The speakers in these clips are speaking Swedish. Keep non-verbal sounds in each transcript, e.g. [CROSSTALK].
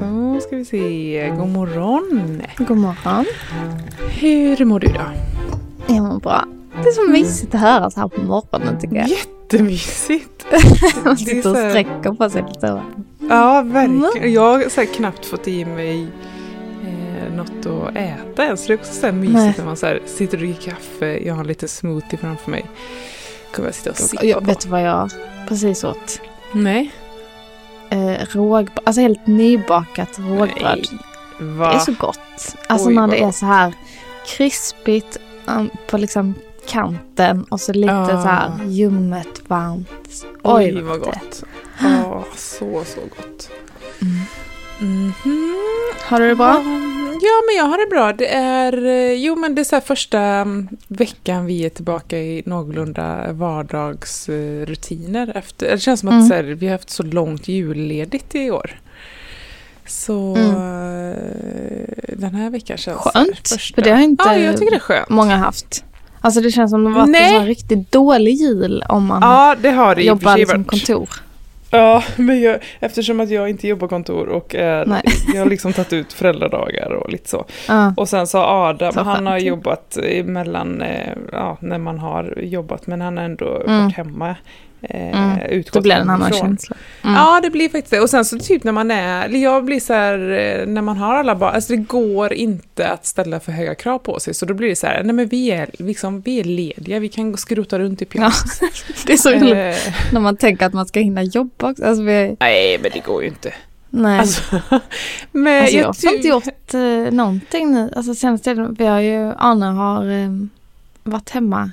Då ska vi se. God morgon. God morgon. Hur mår du då? Jag mår bra. Det är så mysigt att höra så här på morgonen tycker jag. Jättemysigt. [LAUGHS] Man sitter och sträcker på sig lite. Ja, verkligen. Jag har så knappt fått i mig eh, något att äta än. Så det är också så här mysigt när man så här, sitter och dricker kaffe. Jag har en liten smoothie framför mig. Kommer jag sitta och sippa Jag på. vet du vad jag precis åt? Nej. Eh, råg, alltså helt nybakat rågbröd. Det är så gott. Alltså Oj, när vad det är så här krispigt um, på liksom kanten och så lite Ah. så här ljummet, varmt. Oj, vad det- gott. Ja, så, så gott. Mhm. Har du det bra? Ja, men jag har det bra. Det är, eh, jo, men det är så första mm, veckan vi är tillbaka i någorlunda vardagsrutiner. Efter, det känns som att Mm. här, vi har haft så långt julledigt i år. Så Mm. eh, den här veckan känns Skönt. första. För det har inte Ja, jag tycker det är skönt. många haft. Alltså det känns som det var en Nej. sån här riktigt dålig jul om man Ja, det har det för jobbar varit. kontor. Ja, men jag, eftersom att jag inte jobbar kontor och är, Nej. [LAUGHS] jag har liksom tagit ut föräldradagar och lite så. Ja. Och sen så Adam, Så han har jobbat mellan, eh, ja, när man har jobbat, men han har ändå Mm. varit hemma. Eh, Mm. utgått Då blir det en annan hemifrån. känsla. Mm. Ja, det blir faktiskt det. Och sen så typ när man är, jag blir så här, eh, när man har alla barn, alltså det går inte att ställa för höga krav på sig, så då blir det så här, nej men vi är, liksom, vi är lediga, vi kan skrota runt i Ja. pyjamas. [LAUGHS] Det är så Eh, när man tänker att man ska hinna jobba också. Alltså, vi, nej, men det går ju inte. nej. Alltså, [LAUGHS] Alltså, men jag har inte gjort eh, någonting nu. Alltså senaste tiden, vi har ju, Arne har eh, varit hemma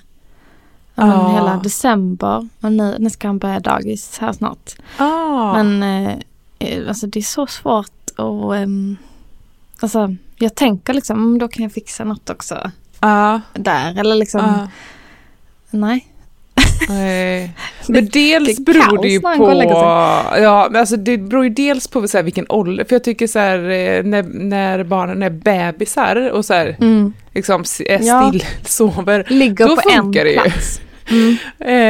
ja, men Ja. hela december. Och nu, nu ska han börja dagis här snart. Ah. Men eh, eh, alltså det är så svårt och ehm, alltså jag tänker liksom, mm, då kan jag fixa något också Ja, där. Eller liksom, ja. nej. Nej. [LAUGHS] Men dels det beror det ju på... Ja, men alltså det beror ju dels på så här, vilken ålder. För jag tycker så här, eh, när, när barnen är bebisar och så här, Mm. liksom s- är Ja. still, sover. Ligger Då på en funkar det ju. plats. Mm.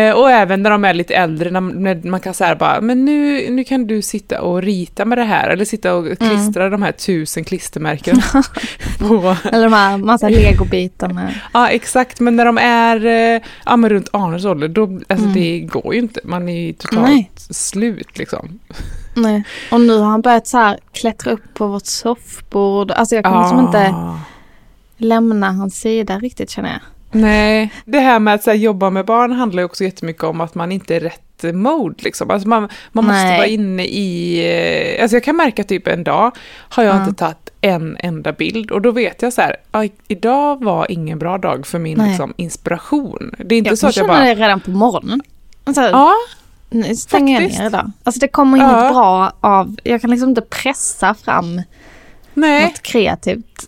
Eh, och även när de är lite äldre, när, när man kan säga bara, men nu, nu kan du sitta och rita med det här. Eller sitta Mm. och klistra de här tusen klistermärken [LAUGHS] på... Eller de här massa legobitarna. Ja, exakt. Men när de är eh, ja, men runt Arnes ålder, då, alltså Mm. det går ju inte. Man är ju totalt Nej. slut liksom. Nej. Och nu har han börjat så här klättra upp på vårt soffbord. Alltså jag kan liksom inte Ah. lämna hans sida riktigt känner jag. Nej, det här med att så här, jobba med barn handlar ju också jättemycket om att man inte är rätt mode. Liksom. Alltså man man måste Nej. vara inne i... eh, Alltså jag kan märka typ en dag har jag Ja. inte tagit en enda bild och då vet jag så här, "Aj, idag var ingen bra dag för min Nej. liksom, inspiration. Det är inte Jag så att jag bara... det redan på morgonen. Alltså, Ja, nu stänger jag faktiskt. ner idag. Alltså det kommer inget Ja. bra av, jag kan liksom inte pressa fram nej. något kreativt.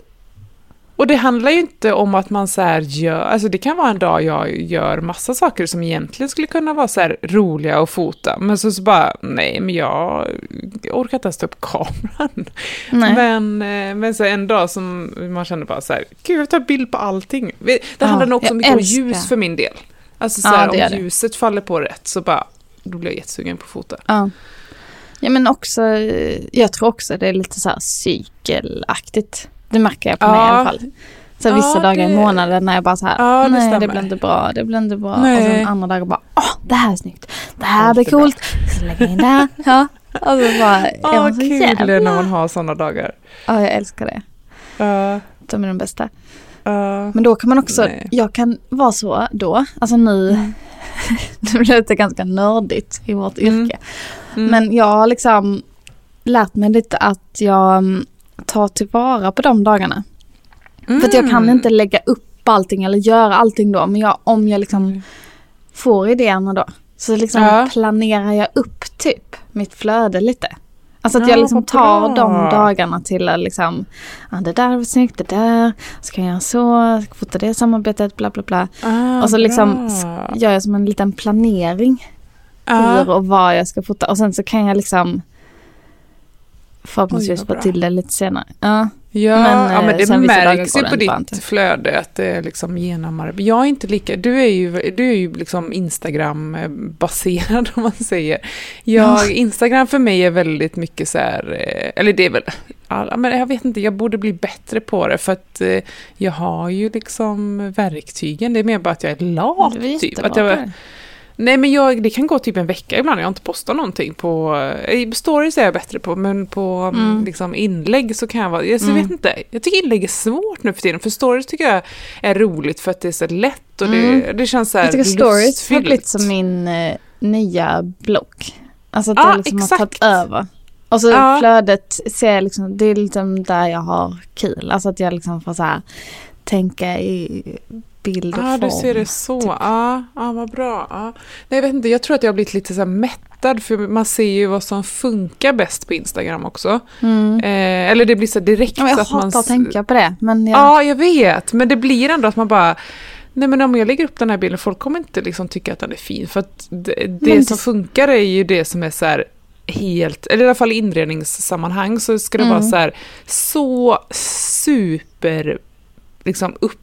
Och det handlar ju inte om att man så här gör, alltså det kan vara en dag jag gör massa saker som egentligen skulle kunna vara så här roliga att fota, men så, så bara, nej men jag orkar inte ens ta upp kameran. Nej. Men, eh, men så en dag som man känner bara så här, gud jag tar bild på allting. Det Ja, handlar nog också mycket om ljus för min del. Alltså så Ja, här, det gör om det. ljuset faller på rätt så bara, då blir jag jättesugen på att fota. Ja. ja men också, jag tror också det är lite så här cykelaktigt. Det märker jag på mig i Ja. alla fall. Så vissa Ja, dagar i det- månaden när jag bara så här, Ja, det nej det blir inte bra, det blir inte bra. Nej. Och sen andra dagar bara, åh det här är snyggt, det här blir coolt, jag ska lägga in det här. [LAUGHS] Ja. Och så bara, är Ja, man så kul jävla... när man har sådana dagar. Ja, jag älskar det. Ja, De är de bästa. ja. Men då kan man också, Nej. jag kan vara så då, alltså nu, [LAUGHS] nu blir det ganska nördigt i vårt Mm. yrke. Mm. Men jag har liksom lärt mig lite att jag mm, tar tillvara på de dagarna. För att jag kan Mm. inte lägga upp allting eller göra allting då. Men jag, om jag liksom får idéerna då. så liksom Ja. planerar jag upp typ mitt flöde lite. Alltså att Ja, jag liksom tar de dagarna till att liksom, ja det där var snyggt, det där, ska jag göra så, ska fota det samarbetet, bla bla bla. Ah, och så liksom gör jag som en liten planering Ja. hur och vad jag ska fota. Och sen så kan jag liksom förhoppningsvis få till det lite senare. Ja. Ja, Men, ja, men eh, det märks ju på ditt inte. flöde att det är liksom genomarbete. Jag är inte lika, du är ju, du är ju liksom Instagram-baserad [LAUGHS] om man säger. Jag, Instagram för mig är väldigt mycket så här, eh, eller det är väl, ja, men jag vet inte, jag borde bli bättre på det för att eh, jag har ju liksom verktygen. Det är mer bara att jag är lat typ. Att jag. Nej men jag, det kan gå typ en vecka ibland, jag har inte postat någonting på, i stories är jag bättre på, men på Mm. liksom, inlägg så kan jag vara, jag så Mm. vet inte, jag tycker inlägg är svårt nu för tiden, för stories tycker jag är roligt för att det är så lätt och det, Mm. det känns så här Jag tycker stories har lustfyllt. blivit som min eh, nya blogg. Alltså att Ja, det liksom har exakt. tagit över. Och så Ja. flödet ser jag liksom, det är liksom där jag har kul. Alltså att jag liksom får så här tänka i bild och Ja, form. du ser det så. typ. Ja, ja, vad bra. Ja. Nej, jag vet inte, jag tror att jag har blivit lite så mättad, för man ser ju vad som funkar bäst på Instagram också. Mm. Eh, eller det blir så direkt Ja, jag att man... hatar att tänka på det. Men jag, Ja, jag vet. Men det blir ändå att man bara... Nej men om jag lägger upp den här bilden, folk kommer inte liksom tycka att den är fin. För att det, det Men som funkar är ju det som är så här helt, eller i alla fall i inredningssammanhang så ska det vara Mm. så här så super liksom upp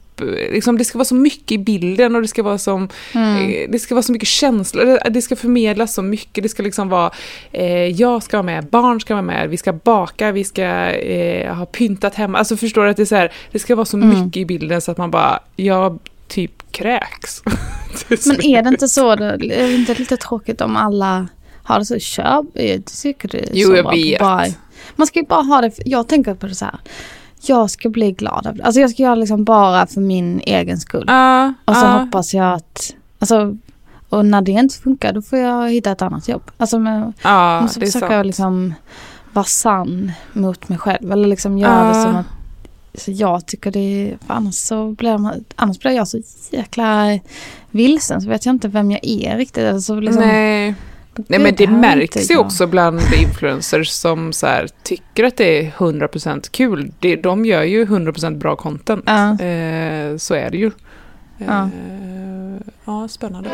Liksom, det ska vara så mycket i bilden och det ska vara som mm. Eh, Det ska vara så mycket känslor, det- det ska förmedlas så mycket, det ska liksom vara eh, Jag ska vara med, barn ska vara med, vi ska baka, vi ska eh, ha pyntat hemma. Alltså förstår du att det är så här, det ska vara så Mm. mycket i bilden så att man bara, jag typ kräks. [LAUGHS] Men är det inte så, då, är det inte lite tråkigt om alla har det så? Kör, jag tycker det är Jo, så jag bra. vet. Bara, man ska ju bara ha det, jag tänker på det så här. Jag ska bli glad av det. Alltså jag ska göra liksom bara för min egen skull. Ja, Och så ja. hoppas jag att, alltså, och när det inte funkar då får jag hitta ett annat jobb. Alltså men, ja, måste försöka liksom vara sann mot mig själv. Eller liksom göra det som att så jag tycker det är, annars så blir, man, annars blir jag så jäkla vilsen så vet jag inte vem jag är riktigt. Alltså liksom, Nej. Nej men det märks ju också bland influencers som så här, tycker att det är 100% kul. Det, de gör ju 100% bra content. Ja. Eh, så är det ju. Ja. Eh, ja, spännande.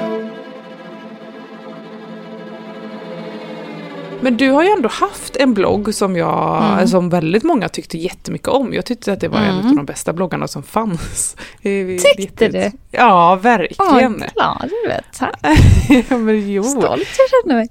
Men du har ju ändå haft en blogg som jag, Mm. som väldigt många tyckte jättemycket om. Jag tyckte att det var en Mm. av de bästa bloggarna som fanns. [LAUGHS] Tyckte du? Ja, Åh, verkligen. glad du vet. Tack. [LAUGHS] ja, men jo. Stolt jag känner mig.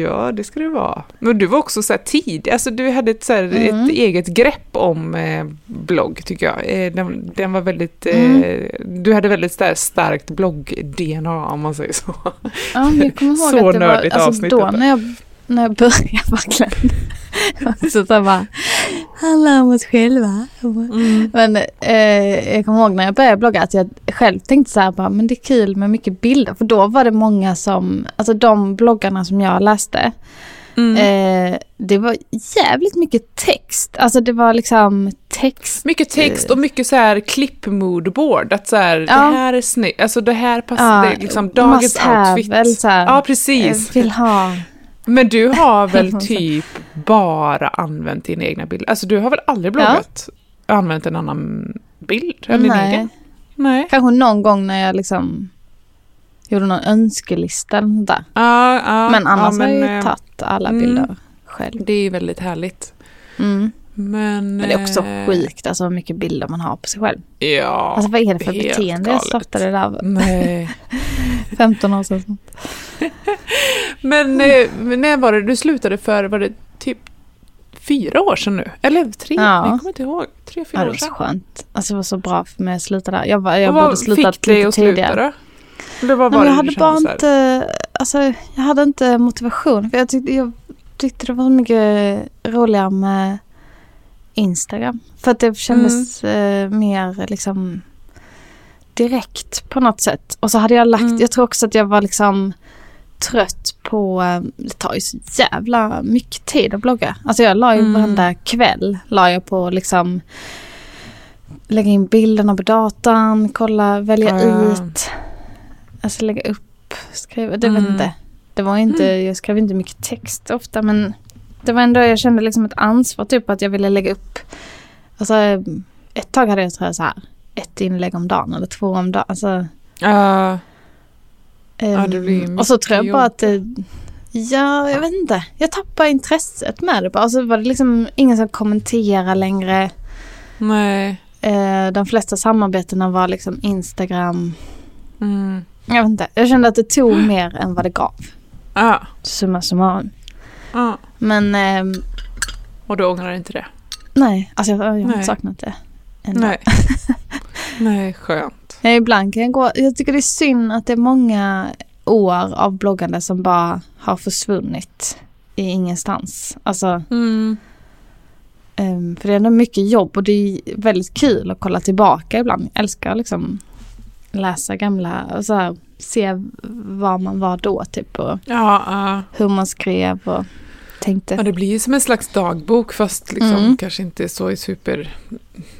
Ja, det ska det vara. Men du var också så här tidig, alltså du hade ett, så här, Mm. ett eget grepp om eh, blogg tycker jag. Eh, den, den var väldigt, eh, Mm. du hade väldigt så här, starkt blogg-DNA om man säger så. Ja, jag kommer ihåg Så att det var, nördigt alltså då när jag, när jag började verkligen. [LAUGHS] så så bara, handlar om oss själva. Mm. Men eh, jag kommer ihåg när jag började blogga att jag själv tänkte så här bara, men det är kul med mycket bilder. För då var det många som, alltså de bloggarna som jag läste, Mm. eh, det var jävligt mycket text. Alltså det var liksom text. Mycket text och mycket så här klipp-moodboard. Att så här, Ja. det här är snyggt, alltså det här passar, är liksom dagens have, outfit. eller så här, Ja, precis. eh, Vill ha. Men du har [LAUGHS] väl typ bara använt dina egna bilder? Alltså du har väl aldrig bloggat och använt en annan bild din Nej. egen? Nej. Kanske någon gång när jag liksom gjorde någon önskelista eller sånt där. Ja, ja, Men annars ja, har jag ju eh, tagit alla mm. bilder själv. Det är ju väldigt härligt. Mm. Men, Men det är också eh, sjukt alltså hur mycket bilder man har på sig själv. Ja, Alltså vad är det för beteende? Jag galet. startade det där Nej. [LAUGHS] 15 år sedan. [LAUGHS] Men eh, men när var det du slutade för? Var det typ fyra år sedan nu? Eller tre? Ja. Nej, Jag kommer inte ihåg. Tre, Ja, fyra det år var så sedan. skönt. Alltså det var så bra för mig att sluta där. Jag, var, jag borde slutat lite att sluta tidigare. då? Eller vad Nej, var jag det du hade bara inte, alltså jag hade inte motivation. För jag tyckte, jag tyckte det var mycket roligare med Instagram. För att det kändes Mm. eh, mer liksom direkt på något sätt. Och så hade jag lagt, Mm. jag tror också att jag var liksom trött på, eh, det tar ju så jävla mycket tid att blogga. Alltså jag la ju Mm. varenda kväll, la jag på liksom lägga in bilderna på datan, kolla, välja Ja, ut, alltså lägga upp skriva. Det vet Mm. inte. Det var inte, jag skrev inte mycket text ofta men det var ändå, jag kände liksom ett ansvar typ att jag ville lägga upp. Alltså ett tag hade jag tror jag så här ett inlägg om dagen eller två om dagen. Alltså, ehm, det blir mycket och så tror jag bara att det, ja, jag vet inte. Jag tappade intresset med det bara. Och så var det liksom ingen som kommenterar längre. nej. Eh, de flesta samarbetena var liksom Instagram. Mm. Jag vet inte. Jag kände att det tog mer än vad det gav. Ja, Summa summarum. Ja. Men ehm, Och du ångrar inte det? nej, alltså jag, jag har inte saknat det. Ändå. Nej. [LAUGHS] nej, skönt. Ja, ibland kan jag gå, jag tycker det är synd att det är många år av bloggande som bara har försvunnit i ingenstans. Alltså, Mm. ehm, för det är ändå mycket jobb och det är väldigt kul att kolla tillbaka ibland. Jag älskar liksom läsa gamla och så här, se var man var då typ och Ja, ja. hur man skrev och tänkte. Ja, det blir ju som en slags dagbok fast liksom Mm. kanske inte så super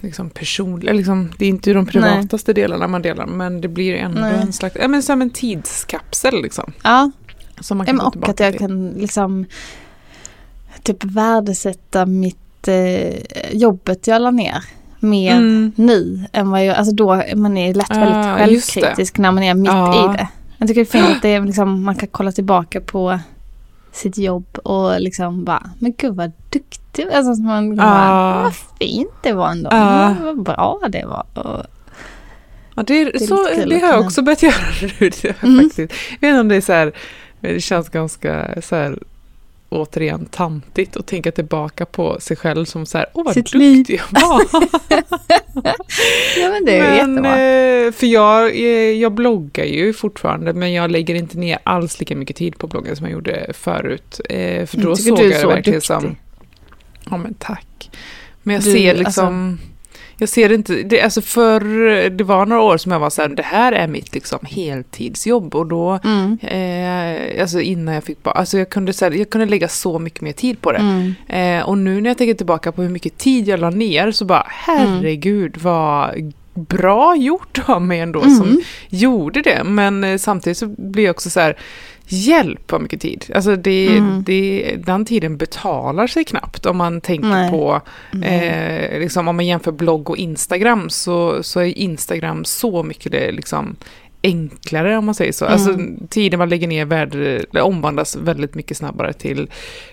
liksom personlig. Liksom, det är inte de privataste delarna man delar men det blir ändå Nej. en slags, ja men som en tidskapsel liksom. Ja, Som man kan och att jag till. kan liksom typ värdesätta mitt eh, jobbet jag la ner mer Mm. nu än vad jag, alltså då man är lätt Ah, väldigt det. självkritisk när man är mitt Ja. i det. Jag tycker det är fint att det är liksom, man kan kolla tillbaka på sitt jobb och liksom bara, men gud vad duktig, alltså så man bara, Ja. vad fint det var ändå, Ja. vad bra det var. Och, Ja, det, är, är så, [LAUGHS] det har jag också börjat göra nu. det Mm. faktiskt. Jag vet inte om det är så här, det känns ganska så här, återigen tantigt att tänka tillbaka på sig själv som så här, åh vad Sitt duktig jag var. [LAUGHS] [LAUGHS] ja men det är men, jättebra. eh, för jag, eh, jag bloggar ju fortfarande men jag lägger inte ner alls lika mycket tid på bloggen som jag gjorde förut. Eh, för då Jag tycker såg du jag det så verkligen duktig. som, ja men tack. Men jag Du, ser alltså- liksom, jag ser inte, det, alltså för det var några år som jag var så här, det här är mitt liksom heltidsjobb och då Mm. Eh, alltså innan jag fick barn. Alltså jag kunde, så här, jag kunde lägga så mycket mer tid på det. Mm. Eh, och nu när jag tänker tillbaka på hur mycket tid jag la ner så bara herregud vad bra gjort av mig ändå som Mm. gjorde det. Men eh, samtidigt så blir jag också så här Hjälp vad mycket tid. Alltså det, Mm. det, den tiden betalar sig knappt om man tänker Nej. på, eh, liksom, om man jämför blogg och Instagram så, så är Instagram så mycket det, liksom, enklare om man säger så. Alltså Mm. tiden man lägger ner värde, omvandlas väldigt mycket snabbare till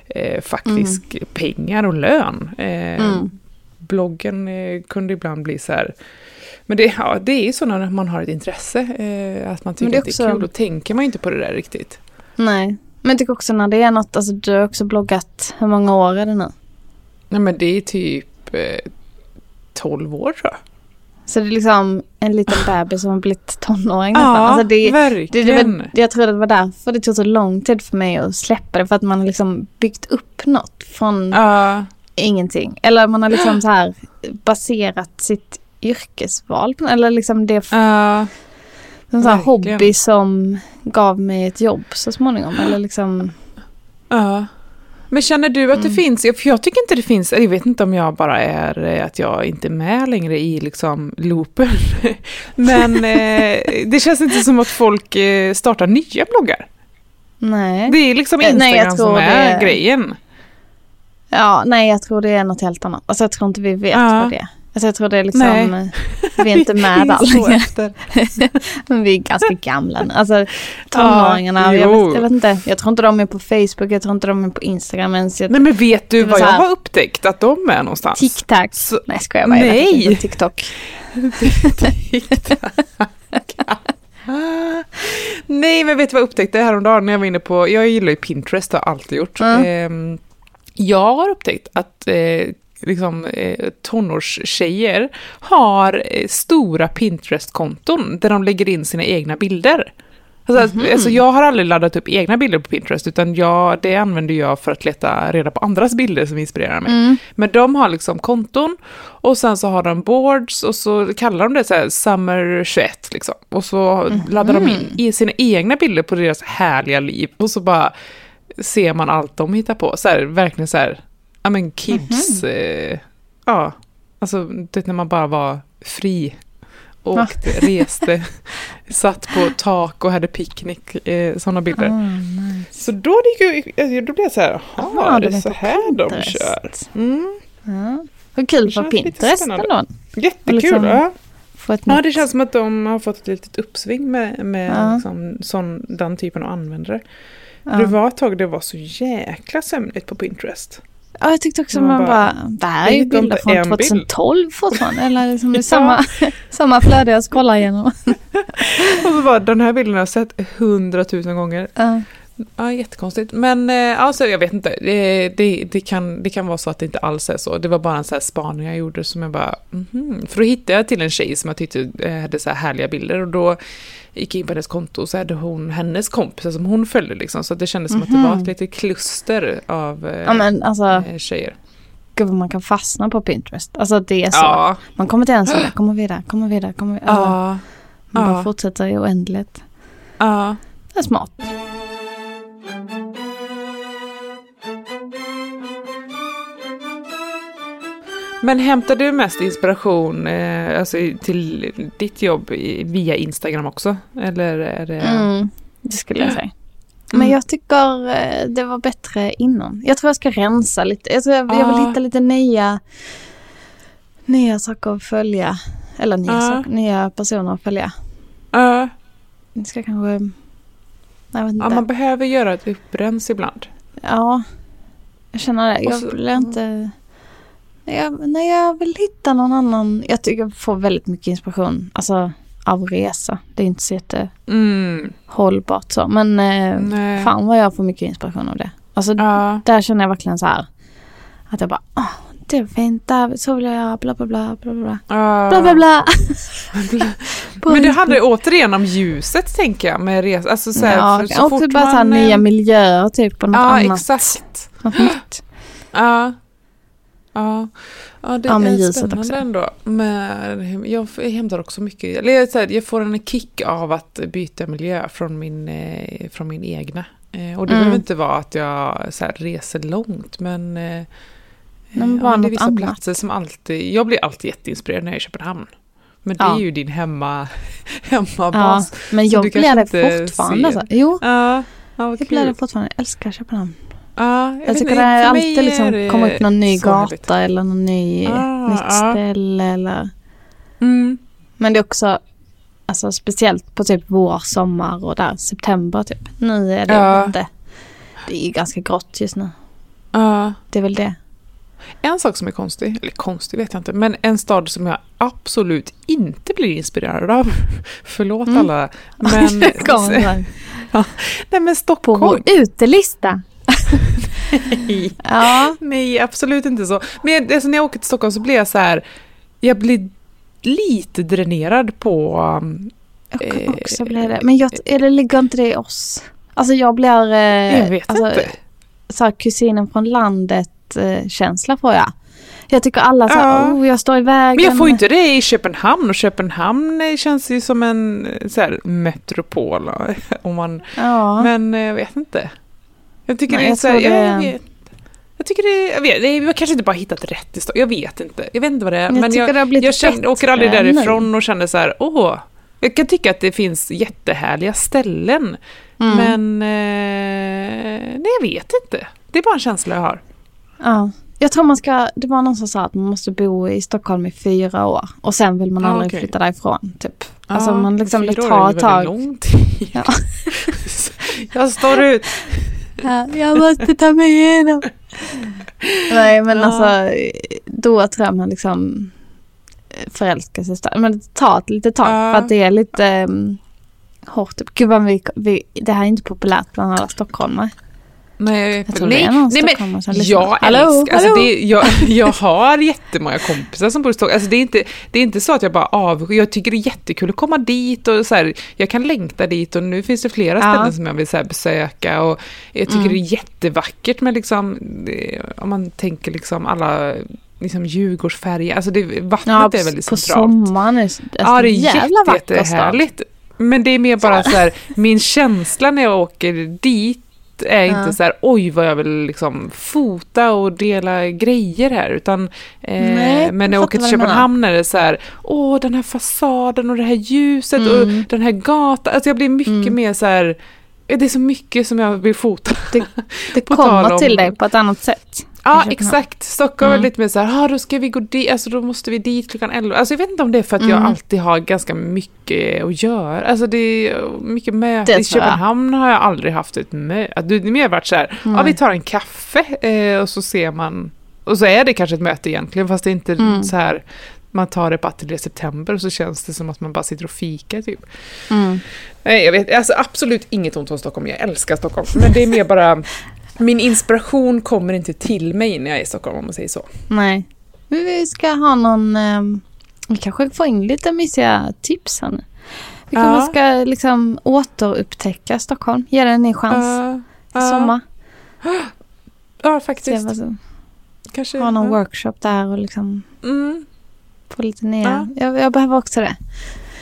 eh, faktisk pengar och lön. Eh, Mm. Bloggen eh, kunde ibland bli så här men det, ja, det är ju så när man har ett intresse, eh, att man tycker det att det är kul. Då tänker man inte på det där riktigt. Nej, men jag tycker också när det är något, alltså du har också bloggat, hur många år är det nu? Nej men det är typ eh, 12 år tror jag. Så det är liksom en liten bebis som har blivit tonåring nästan. Ja, alltså det, det, verkligen. det, var- jag tror det var därför det tog så lång tid för mig att släppa det. För att man har liksom byggt upp något från Ja, ingenting. Eller man har liksom [GASPS] så här baserat sitt yrkesval Eller liksom det ja, en sån hobby som gav mig ett jobb så småningom. Eller liksom, ja. Men känner du att det Mm. finns, för jag tycker inte det finns, jag vet inte om jag bara är, eh, att jag inte är med längre i liksom loopen. [LAUGHS] Men eh, det känns inte som att folk eh, startar nya bloggar. nej. Det är liksom Instagram nej, jag som är det- grejen. Ja, nej jag tror det är något helt annat. Alltså jag tror inte vi vet Ja. vad det är. Alltså jag tror det är liksom, Nej. vi är inte med [LAUGHS] där. Men vi är ganska gamla nu. Alltså tonåringarna, Ja, jag, vet, jag vet inte. Jag tror inte de är på Facebook, jag tror inte de är på Instagram ens. Jag, Nej men vet du Det vad jag har upptäckt att de är någonstans? TikTok. Så- Nej skojar bara, jag vet Nej. inte. TikTok. Ah. [LAUGHS] Nej, men vet du vad jag upptäckte häromdagen när jag var inne på, jag gillar ju Pinterest, har alltid gjort. Mm. Ehm, jag har upptäckt att eh, liksom, eh, tonårstjejer har eh, stora Pinterest-konton där de lägger in sina egna bilder. Alltså, Mhm. alltså jag har aldrig laddat upp egna bilder på Pinterest, utan jag, det använder jag för att leta reda på andras bilder som inspirerar mig. Mm. Men de har liksom konton och sen så har de boards och så kallar de det så här Summer 21 liksom. Och så laddar de in i sina egna bilder på deras härliga liv och så bara ser man allt de hittar på. Så här, verkligen så här, ja men kids, eh, ja, alltså det när man bara var fri åkte, reste, [LAUGHS] satt på tak och hade picknick, eh, sådana bilder. Ah, nice. Så då, gick då blev jag så här, Jaha, är de det är så här de kör? Mm, Ja. Vad kul lite Pinterest ändå. jättekul. liksom ja. Ja, det känns som att de har fått ett litet uppsving med, med Ja. liksom, sån, den typen av användare. ja. Det var ett tag det var så jäkla sömnigt på Pinterest. Ja, jag tyckte också Man man bara, bara, det här är ju bilder från en bild. 2012 fortfarande. Eller liksom [LAUGHS] Ja. samma, samma flöde jag scrollar igenom. [LAUGHS] Och så var den här bilden har jag sett hundratusen gånger. Ja. Ja, jättekonstigt. Men eh, alltså, jag vet inte. Det, det, det, kan, det kan vara så att det inte alls är så. Det var bara en så här spaning jag gjorde som jag bara... mhm. För då hittade jag till en tjej som jag tyckte eh, hade så här härliga bilder. Och då gick jag in på hennes konto och så hade hon hennes kompisar som hon följde. Liksom, så det kändes som att det var ett litet kluster av eh, ja men alltså, tjejer. gud vad man kan fastna på Pinterest. Alltså det är så. Ja. Man kommer till en sån, kommer vidare, kommer vidare, kommer vidare. Alltså, Ja. man bara fortsätter i oändlighet. Ja. Det är smart. Men hämtar du mest inspiration eh, alltså, till ditt jobb via Instagram också? Eller är det... Mm, det skulle jag Ja. säga. Men Mm. jag tycker eh, det var bättre innan. Jag tror jag ska rensa lite. Jag, tror jag, jag vill hitta lite nya, nya saker att följa. Eller nya, Ja. saker, nya personer att följa. Ja, Jag ska kanske... Jag vet inte. ja, man behöver göra ett upprens ibland. Ja, jag känner det. Jag så- vill inte... Nej jag, nej, jag vill hitta någon annan. Jag tycker jag får väldigt mycket inspiration. Alltså av resa. Det är inte så jättehållbart Mm. så. Men eh, fan vad jag får mycket inspiration av det. Alltså Ja. där känner jag verkligen så här. Att jag bara, åh, det är fint, där, så vill jag göra, bla bla bla, bla bla. Ja. Bla bla bla. [LAUGHS] Men det handlar ju återigen om ljuset tänker jag med resa. Alltså, så här, ja, för så och fort typ bara så här man, nya miljöer typ på något Ja, annat. exakt. Något nytt. Ja. Ja. Ja, det Ja, är spännande också. ändå. Men jag hämtar också mycket, eller jag, så här, jag får en kick av att byta miljö från min, eh, från min egna. Eh, och det Mm. behöver inte vara att jag så här, reser långt, men, eh, Men ja, det är vissa annat. platser som alltid, jag blir alltid jätteinspirerad när jag är i Köpenhamn. Men det Ja. är ju din hemma, [LAUGHS] Ja, hemmabas. men Så jag blir det fortfarande. Jo, Ja, ja jag blir det fortfarande. Jag älskar Köpenhamn. Ja, Jag, vet tycker inte, det är alltid liksom är kommer upp någon ny gata härligt. eller någon ny, Ah, nytt ja. ställe eller... Mm. Men det är också alltså, speciellt på typ vår, sommar och där september typ. Nu är det Ja. inte... Det är ganska grått just nu. Ja. Det är väl det. En sak som är konstig, eller konstig vet jag inte, men en stad som jag absolut inte blir inspirerad av. [LAUGHS] Förlåt Mm. alla. [LAUGHS] Men, det [LAUGHS] nej men på Stockholm. vår utelista. Nej. [LAUGHS] Ja. nej, absolut inte så. Men alltså, när jag åker till Stockholm så blir jag så här, jag blir lite dränerad på... um, Jag Eh, också bli det. Men jag, eller ligger inte det i oss? Alltså jag blir... Eh, jag vet alltså, inte. Så här, kusinen från landet eh, känsla får jag. Jag tycker alla så här, Ja. oh, jag står i vägen. Men jag får ju inte det i Köpenhamn och Köpenhamn eh, känns ju som en eh, så här, metropol. eh, [LAUGHS] Om man, Ja. Men eh, jag vet inte. Jag tycker Nej, det är så här, jag, det- jag vet. Jag tycker det är, jag vet, det är, jag kanske inte bara hittat rätt i Stockholm. Jag vet inte. Jag vet inte vad det är. Jag men jag, det jag känner, åker aldrig därifrån nu. och känner så här, åh. Jag kan tycka att det finns jättehärliga ställen. Mm. Men eh, nej, jag vet inte. Det är bara en känsla jag har. Ja. Jag tror man ska, det var någon som sa att man måste bo i Stockholm i fyra år och sen vill man Ja, aldrig okej. flytta därifrån. Typ. Alltså Ja, man liksom, det fyra år tar är ju tag. väldigt lång tid. Ja. [LAUGHS] jag står ut. Ja, jag måste ta mig igenom. Nej men Ja. alltså då tror jag man liksom förälskar sig starkt. Men det tar ett litet tag Ja. för att det är lite um, hårt. Gud vad vi, vi, det här är inte populärt bland alla stockholmare. Nej, Jag tror nej, det är någon nej, stockholmare som lyssnar. jag Hallå, älskar, alltså hallå? det, jag, jag har jättemånga kompisar som bor i Stockholm. Alltså det, är inte, det är inte så att jag bara avskyr, jag tycker det är jättekul att komma dit och så här, jag kan längta dit och nu finns det flera Ja. ställen som jag vill så besöka och jag tycker Mm. det är jättevackert med liksom, om man tänker liksom alla liksom Djurgårdsfärger, alltså det, vattnet är väldigt på centralt. sommaren är det, alltså, Ja, det är jätte, jättehärligt. Men det är mer bara så här, min känsla när jag åker dit är inte Ja. så här, oj vad jag vill liksom fota och dela grejer här, utan eh, Nej, men när jag åker till Köpenhamn är det så här, åh den här fasaden och det här ljuset och Mm. den här gatan, alltså jag blir mycket Mm. mer så här, det är så mycket som jag vill fota. Det, det [LAUGHS] kommer om- till dig på ett annat sätt. Ja, Köpenhamn. exakt. Stockholm är Mm. lite mer så här, ah, då ska vi gå dit, alltså då måste vi dit klockan 11. Alltså jag vet inte om det är för att jag Mm. alltid har ganska mycket att göra. Alltså det är mycket möte. Det I tror jag. Köpenhamn har jag aldrig haft ett möte. Det är mer varit så här, ja Nej. vi tar en kaffe eh, och så ser man, och så är det kanske ett möte egentligen, fast det är inte Mm. så här, man tar det på Ateljé September och så känns det som att man bara sitter och fikar typ. Mm. Nej, jag vet, alltså absolut inget ont om Stockholm, jag älskar Stockholm. Men det är mer bara, [LAUGHS] min inspiration kommer inte till mig när jag är i Stockholm om man säger så. Nej. Men Vi ska ha någon... ehm, vi kanske får in lite mysiga tips här nu. Vi Ja. kanske ska liksom återupptäcka Stockholm. Ge den en ny chans. Ja, i ja, sommar. Ja, faktiskt. som, Kanske, ha någon ja. workshop där och liksom Mm, få lite nya... Jag, jag behöver också det.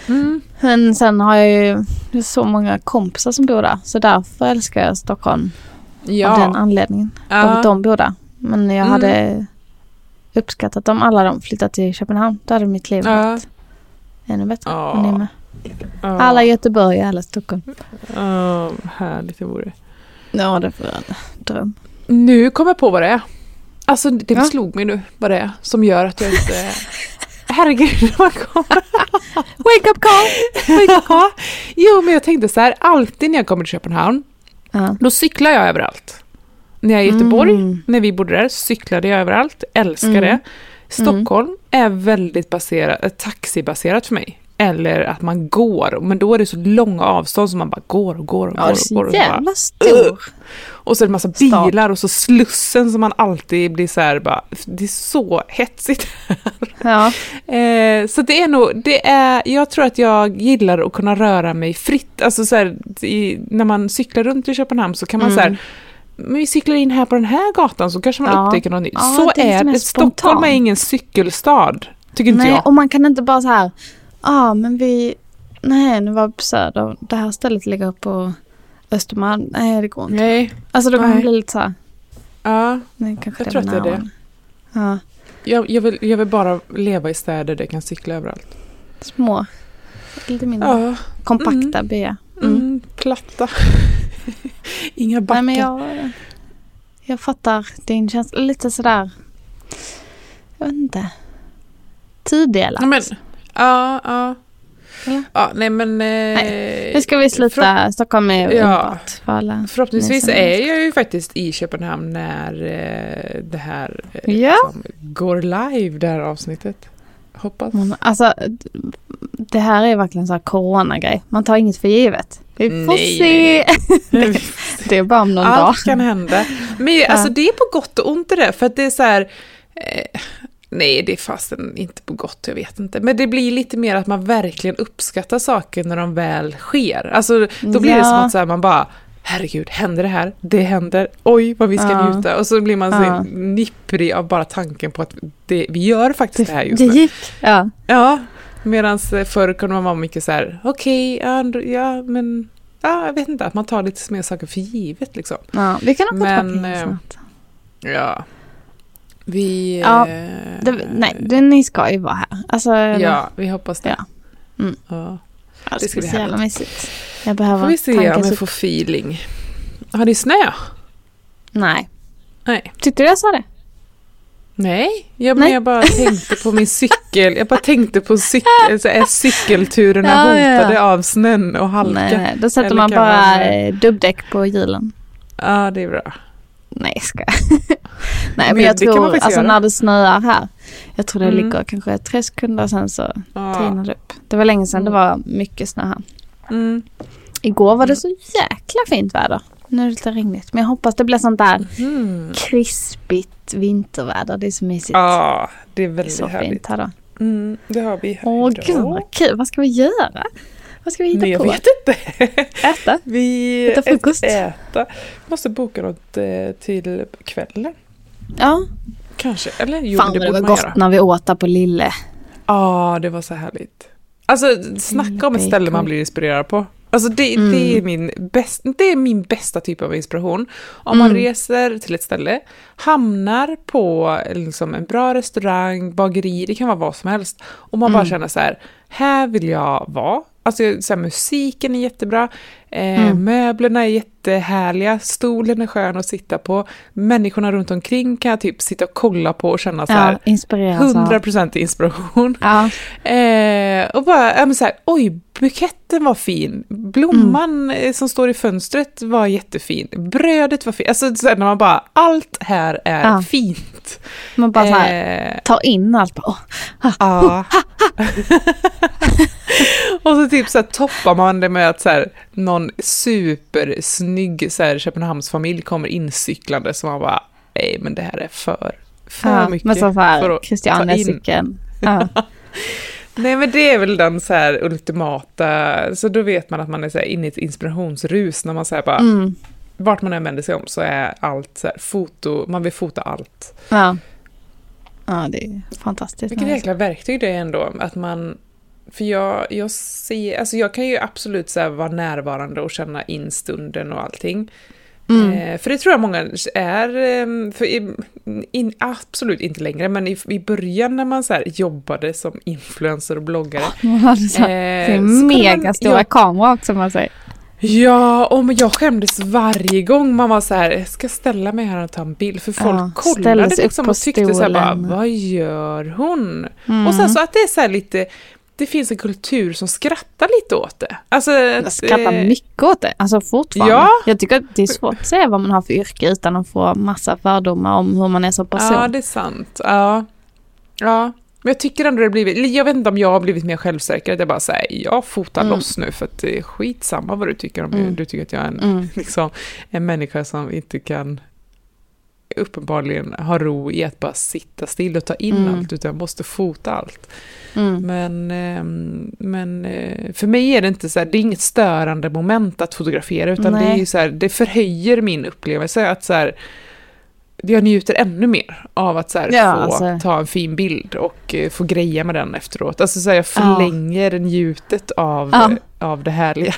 mm, Men sen har jag ju så många kompisar som bor där. Så därför älskar jag Stockholm. Ja. Av den anledningen. Av ja. att de där. Men jag Mm. hade uppskattat om alla de flyttat till Köpenhamn. Då hade mitt liv Ja. varit ännu bättre. Ja. Ni med. Ja. Alla Göteborg, alla i Stockholm. Ja, härligt det vore. Ja, det får en dröm. Nu kommer jag på vad det är. Alltså det Ja. slog mig nu vad det är som gör att jag inte... Herregud, [LAUGHS] man kommer... Wake up call! ja. [LAUGHS] Jo, men jag tänkte så här, alltid när jag kommer till Köpenhamn, Ja. då cyklar jag överallt. När jag är i Göteborg, Mm. när vi bodde där, cyklade jag överallt. Älskar Mm. det. Stockholm är väldigt baserat, taxibaserat för mig. Eller att man går, men då är det så långa avstånd som man bara går och går och Ja, går det och så går. Och, jävla stor. och så är det massa Stad. bilar och så Slussen som man alltid blir så här bara, det är så hetsigt. Ja. Eh, så det är nog, det är, jag tror att jag gillar att kunna röra mig fritt. Alltså så här, i, när man cyklar runt i Köpenhamn så kan man Mm. så här, men vi cyklar in här på den här gatan så kanske man Ja. upptäcker något nytt. Ja, så det är lite är det. Stockholm är ingen cykelstad, tycker inte Nej, jag. och man kan inte bara så här. Ja, ah, men vi... Nej, nu var vi på Söder. Det här stället ligger på Östermalm. Nej, det går inte. Nej, Alltså då kan man bli lite så här. ja, Nej, kanske Jag tror att det är det. Ja, jag, jag, vill, jag vill bara leva i städer där jag kan cykla överallt. små. Lite mindre. Ja, Kompakta byar. mm. Mm. platta. [LAUGHS] Inga backar. Nej, men jag, jag fattar din känsla. Lite sådär. Jag vet inte. Tudelat. Ja, ja, ja. Eller? Ja, nej men... Eh, Nu ska vi sluta. Stockholm är Ja. underbart för alla. Förhoppningsvis är jag ju faktiskt i Köpenhamn när eh, det här eh, Ja. liksom går live, det här avsnittet. Hoppas. Men, Alltså, det här är verkligen så här coronagrej. Man tar inget för givet. Vi får Nej, se. [LAUGHS] det, det är bara om någon dag. Allt kan hända. Men alltså det är på gott och ont det där, för att det är så här... Eh, nej, det är fasen inte på gott, jag vet inte. Men det blir lite mer att man verkligen uppskattar saker när de väl sker. Alltså då blir det Ja. som att så här, man bara Herregud, händer det här? Det händer. Oj, vad vi ska Ja. njuta. Och så blir man så Ja. nipprig av bara tanken på att det, vi gör faktiskt det, här just det nu. gick. Ja. Ja, medan förr kunde man vara mycket så här, okej, ja, ja, men, ja, jag vet inte, att man tar lite mer saker för givet liksom. ja. Vi kan åka Men, tillbaka hit eh. Ja. Vi... Ja, eh, Det, nej, det, ni ska ju vara här. Alltså, Ja, vi hoppas det. Ja. Mm. Ja. det det ska bli så härligt. mysigt. Jag behöver Får vi se om jag får feeling. Har ni snö? Nej. Nej. Tyckte du jag sa det? Nej, jag, men Nej. jag bara tänkte på min cykel. Jag bara tänkte på cykel, alltså, är cykelturerna [LAUGHS] Ja, ja, ja. hotade av snön och halka? Nej, nej. Då sätter Eller man bara man- eh, dubbdäck på hjulen. Ja, det är bra. Nej, skojar. [LAUGHS] Nej, Men men jag det tror, alltså göra. när det snöar här. Jag tror det Mm. ligger kanske tre sekunder sen så Ja. tinar det upp. Det var länge sedan det Mm. var mycket snö här. Mm. Igår var det så jäkla fint väder. Nu är det lite regnigt. Men jag hoppas det blir sånt där Mm. krispigt vinterväder. Det är så mysigt. Ja, det är det är väldigt så härligt. fint här då. Mm, det har vi här Åh idag. gud vad kul. Vad ska vi göra? Vad ska vi hitta Nej, jag på? vet inte. Äta? [LAUGHS] Vi Äta frukost? Äta. Måste boka något eh, till kvällen. Ja. Kanske. Eller jo, Fan det det var gott göra. när vi åt där på Lille. Ja, det var så härligt. Alltså, snacka om ett ställe man blir inspirerad på. Alltså det, Mm. det, är min bäst, det är min bästa typ av inspiration. Om man Mm. reser till ett ställe, hamnar på liksom en bra restaurang, bageri, det kan vara vad som helst. Och man bara Mm. känner så här, här vill jag vara. Alltså så här, musiken är jättebra, eh, Mm. möblerna är jättehärliga, stolen är skön att sitta på, människorna runt omkring kan jag typ sitta och kolla på och känna så Ja, här, av. 100% inspiration. Ja, [LAUGHS] Eh, och bara, ja men så här, oj, buketten var fin. Blomman eh, som står i fönstret var jättefin. Brödet var fint. Alltså så här, när man bara, allt här är Ja. fint. man bara så här, Eh, tar in allt. Bara, åh, ja. [LAUGHS] [LAUGHS] och så typ så här, toppar man det med att så här, någon supersnygg så här, Köpenhamnsfamilj kommer incyklande så man bara, nej men det här är för, för ja, mycket. Men så, här, att ta in. Christiania-cykeln. [LAUGHS] Ja. Nej men det är väl den så här ultimata, så då vet man att man är så här inne i ett inspirationsrus när man säger bara, Mm, vart man än vänder sig om så är allt så här foto, man vill fota allt. ja. ja, det är fantastiskt. Vilket jäkla verktyg det är ändå, att man, för jag, jag ser, alltså jag kan ju absolut så vara närvarande och känna in stunden och allting. Mm. Eh, för det tror jag många är, eh, för i, in, absolut inte längre, men i, i början när man så jobbade som influencer och bloggare. [LAUGHS] Hade så eh, megastora ja, kamera också man säger. Ja, och men jag skämdes varje gång man var så här, jag ska ställa mig här och ta en bild. För folk Ja, kollade liksom och tyckte så här bara, vad gör hon? Mm. Och sen så att det är så här lite, det finns en kultur som skrattar lite åt det. Alltså, Jag att, skrattar eh, mycket åt det, alltså fortfarande. Ja. Jag tycker att det är svårt att säga vad man har för yrke utan att få massa fördomar om hur man är som person. Ja, det är sant. Ja. ja. Men jag tycker ändå det blivit, jag vet inte om jag har blivit mer självsäker, att jag bara säger jag fotar Mm. loss nu för att det är skitsamma vad du tycker om. Mm. Du tycker att jag är en, Mm. [LAUGHS] liksom, en människa som inte kan uppenbarligen ha ro i att bara sitta still och ta in Mm. allt, utan jag måste fota allt. Mm. Men, ehm, men eh, för mig är det inte så här, det är inget störande moment att fotografera, utan det är Nej. så här, det förhöjer min upplevelse att så här, jag njuter ännu mer av att så här, Ja, få alltså. ta en fin bild och eh, få greja med den efteråt. Alltså så här, jag Ja. förlänger njutet av, Ja. eh, av det härliga.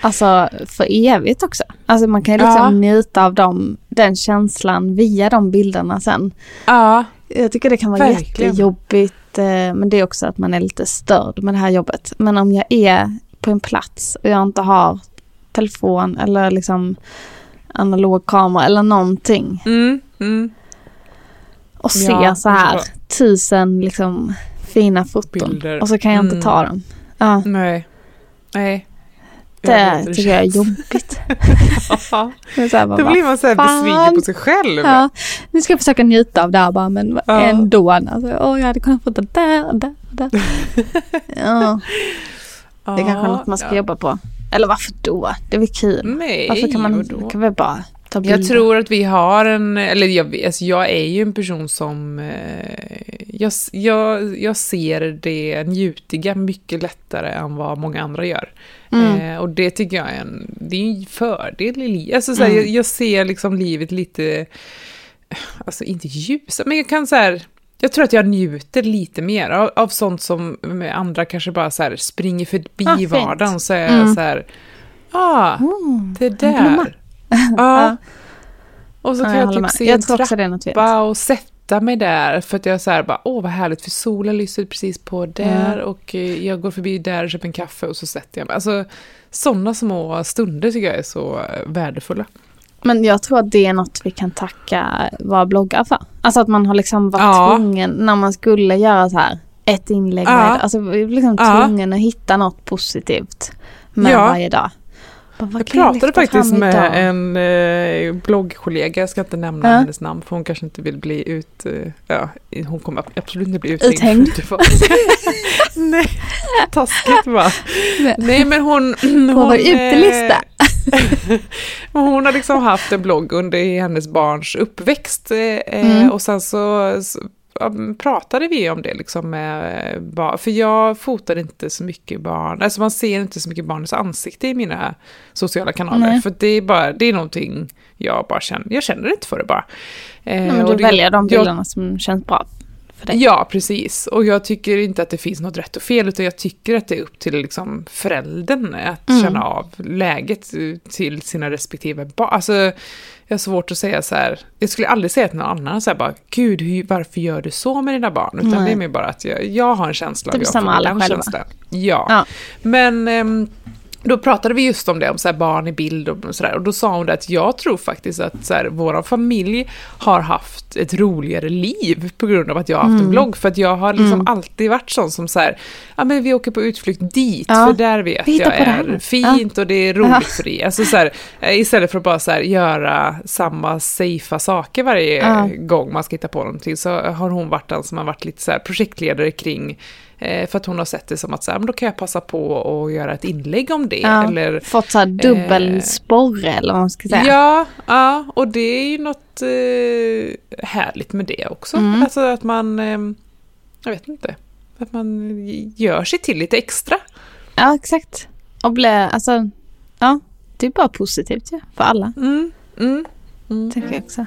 Alltså för evigt också. Alltså man kan ju liksom Ja. njuta av dem, den känslan via de bilderna sen. Ja, Jag tycker det kan vara Verkligen. jättejobbigt, eh, men det är också att man är lite störd med det här jobbet. Men om jag är på en plats och jag inte har telefon eller liksom analog kamera eller någonting mm, mm. och ser Ja, så här tusen liksom fina foton Bilder. och så kan jag inte Mm. ta dem. Ja, nej. Nej. Det tycker jag är jobbigt. [LAUGHS] Ja, Det är så här, bara, Då blir man så här besviken på sig själv. Ja, nu ska jag försöka njuta av det här bara, men Ja. ändå. Alltså, åh, jag hade kunnat få det där, där, där. [LAUGHS] ja, det är kanske något man ska ja. jobba på. Eller varför då? Det är väl kul. Nej, Varför kan man kan väl bara ta bilder? Jag tror att vi har en, eller jag, alltså jag är ju en person som, eh, jag, jag, jag ser det njutiga mycket lättare än vad många andra gör. Mm. Eh, och det tycker jag är en, det är en fördel i livet. Alltså, Mm. jag, jag ser liksom livet lite, alltså inte ljusare, men jag kan så här, jag tror att jag njuter lite mer av, av sånt som andra kanske bara så här springer förbi Ah, fint. vardagen. Så är jag Mm. så här, ah, Mm. det där. [LAUGHS] Ja. Och så Ja, kan jag jag, med. typ se Jag en fint. trappa och sätta mig där för att jag så här bara, åh vad härligt för solen lyser precis på där Mm. och eh, jag går förbi där och köper en kaffe och så sätter jag mig. Alltså sådana små stunder tycker jag är så eh, värdefulla. Men jag tror att det är något vi kan tacka våra bloggar för. Alltså att man har liksom varit Ja. tvungen när man skulle göra så här ett inlägg Ja. med, alltså liksom Ja. tvungen att hitta något positivt med Ja. varje dag. Jag pratade faktiskt med en eh, bloggkollega, jag ska inte nämna Ja. hennes namn för hon kanske inte vill bli ut... Eh, ja, hon kommer absolut inte bli uthängd. [LAUGHS] Nej, taskigt va? Nej. Nej men hon... Hon, var utelista. [LAUGHS] eh, hon har liksom haft en blogg under hennes barns uppväxt eh, Mm. och sen så, så pratade vi om det liksom med barn, för jag fotar inte så mycket barn, alltså man ser inte så mycket barnens ansikte i mina sociala kanaler, Nej. för det är bara, det är någonting jag bara känner, jag känner inte för det bara. Eh, Nej, men och du det- väljer de jag- bilderna som känns bra för dig. Ja, precis. Och jag tycker inte att det finns något rätt och fel, utan jag tycker att det är upp till liksom föräldern att Mm. känna av läget till sina respektive barn. Alltså, jag har svårt att säga så här, jag skulle aldrig säga till någon annan så här bara, gud, hur, varför gör du så med dina barn? Utan Nej. det är mer bara att jag, jag har en känsla Det bestämmer alla själva. Ja. Ja. Men ehm, då pratade vi just om det, om så barn i bild och sådär. Och då sa hon det att jag tror faktiskt att så här, vår familj har haft ett roligare liv på grund av att jag har haft Mm. en blogg. För att jag har liksom alltid varit sån som så här, ja men vi åker på utflykt dit, Ja. för där vet jag är fint och det är roligt Ja. för det. Alltså så här, eh, istället för att bara så här, göra samma safea saker varje Ja. gång man ska hitta på någonting så har hon varit den som har varit lite så projektledare kring för att hon har sett det som att så här, men då kan jag passa på att göra ett inlägg om det. Ja, Eller, Fått så här eh, sporre eller vad man ska säga. ja, ja, och det är ju något eh, härligt med det också. Mm. Alltså att man, eh, jag vet inte, att man gör sig till lite extra. Ja, exakt. Och bli, alltså, ja, det är bara positivt ju, för alla. Mm, mm, mm. Tänker jag också.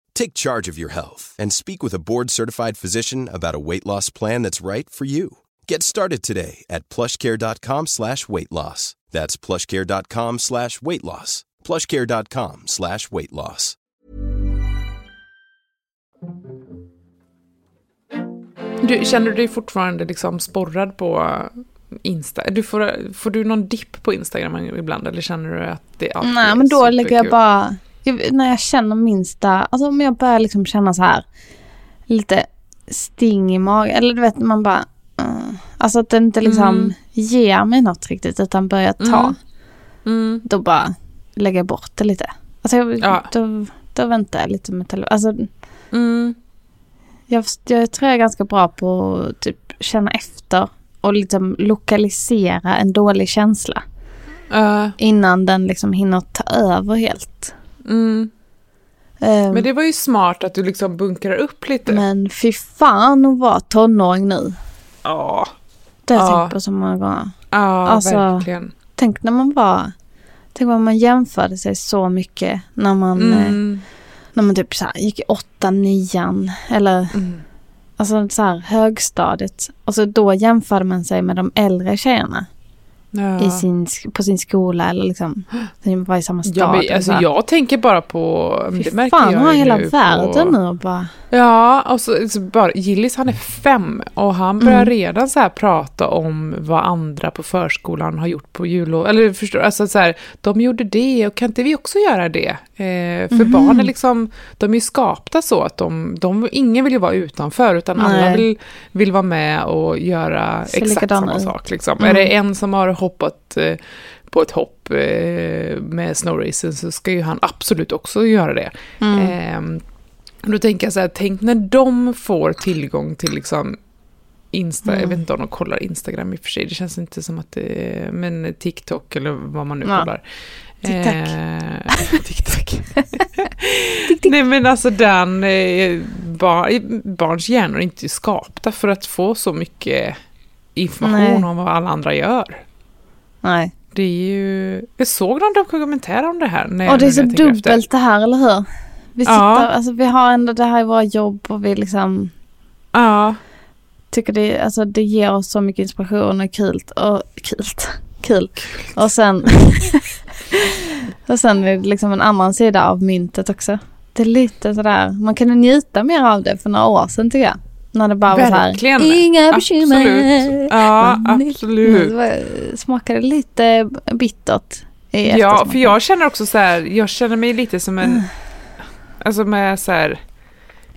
Take charge of your health and speak with a board-certified physician about a weight loss plan that's right for you. Get started today at plushcare.com slash weight loss. That's plushcare.com slash weight loss. plushcare.com slash weight loss. Du, känner du dig fortfarande liksom sporrad på Insta? Du får, får du någon dipp på Instagram ibland eller känner du att det alltid Nej, men då lägger jag bara... Jag, när jag känner minsta... Alltså om jag börjar liksom känna så här lite sting i magen. Eller du vet, man bara... Uh, alltså att det inte liksom Mm. ger mig något riktigt utan börjar ta. Mm. Mm. Då bara lägger jag bort det lite. Alltså jag, Ja. då, då väntar jag lite med telefonen. Alltså Mm. jag, jag tror jag är ganska bra på att typ känna efter och liksom lokalisera en dålig känsla. Uh, Innan den liksom hinner ta över helt. Mm. Ehm, Men det var ju smart att du liksom bunkrar upp lite. Men fy fan att vara tonåring nu. Ja, Det har jag Ja. tänkt på så många gånger. ja Alltså- verkligen. Tänk när man var... Tänk vad man jämförde sig så mycket när man, eh, Mm. när man typ så här, gick i åtta, nian eller Mm. alltså så här, högstadiet. Och så då jämförde man sig med de äldre tjejerna Ja. i sin, på sin skola eller liksom. De var i samma stad. Ja, men, alltså, så jag tänker bara på... Fy det märker fan, jag har hela nu världen på, nu och bara... Ja, och så, så bara, Gillis han är fem och han börjar Mm. redan så här prata om vad andra på förskolan har gjort på jullov. Eller förstår? Alltså så här, de gjorde det och kan inte vi också göra det? Eh, för Mhm. barn är liksom, de är ju skapta så att de, de, ingen vill ju vara utanför utan alla Nej. vill, vill vara med och göra Ser exakt samma ut. sak. Liksom. Mm. Är det en som har hoppat eh, på ett hopp eh, med snowracen så ska ju han absolut också göra det. Mm. Ehm, och då tänker jag så här, tänk när de får tillgång till liksom Insta, Mm. jag vet inte om de kollar Instagram i och för sig, det känns inte som att det men TikTok eller vad man nu Ja. kollar. TikTok. Eh, [LAUGHS] TikTok. [LAUGHS] Nej men alltså den, eh, bar, barns hjärnor är inte skapta för att få så mycket information Nej. om vad alla andra gör. Nej. Det är ju, jag såg någon dokumentär om det här. När Och det är så tänker efter. dubbelt det här, eller hur? Vi, sitter, Ja. alltså, vi har ändå det här i våra jobb och vi liksom Ja. tycker det, alltså, det ger oss så mycket inspiration och kul. Och, kul. kul. Och sen, [LAUGHS] och sen är det liksom en annan sida av myntet också. Det är lite sådär, man kunde njuta mer av det för några år sedan tycker jag. När det bara var så Verkligen. här, inga bekymmer. Absolut. Ja, Men- absolut. Det var- smakade lite bittert Ja, för jag känner också så här, jag känner mig lite som en, alltså med så här,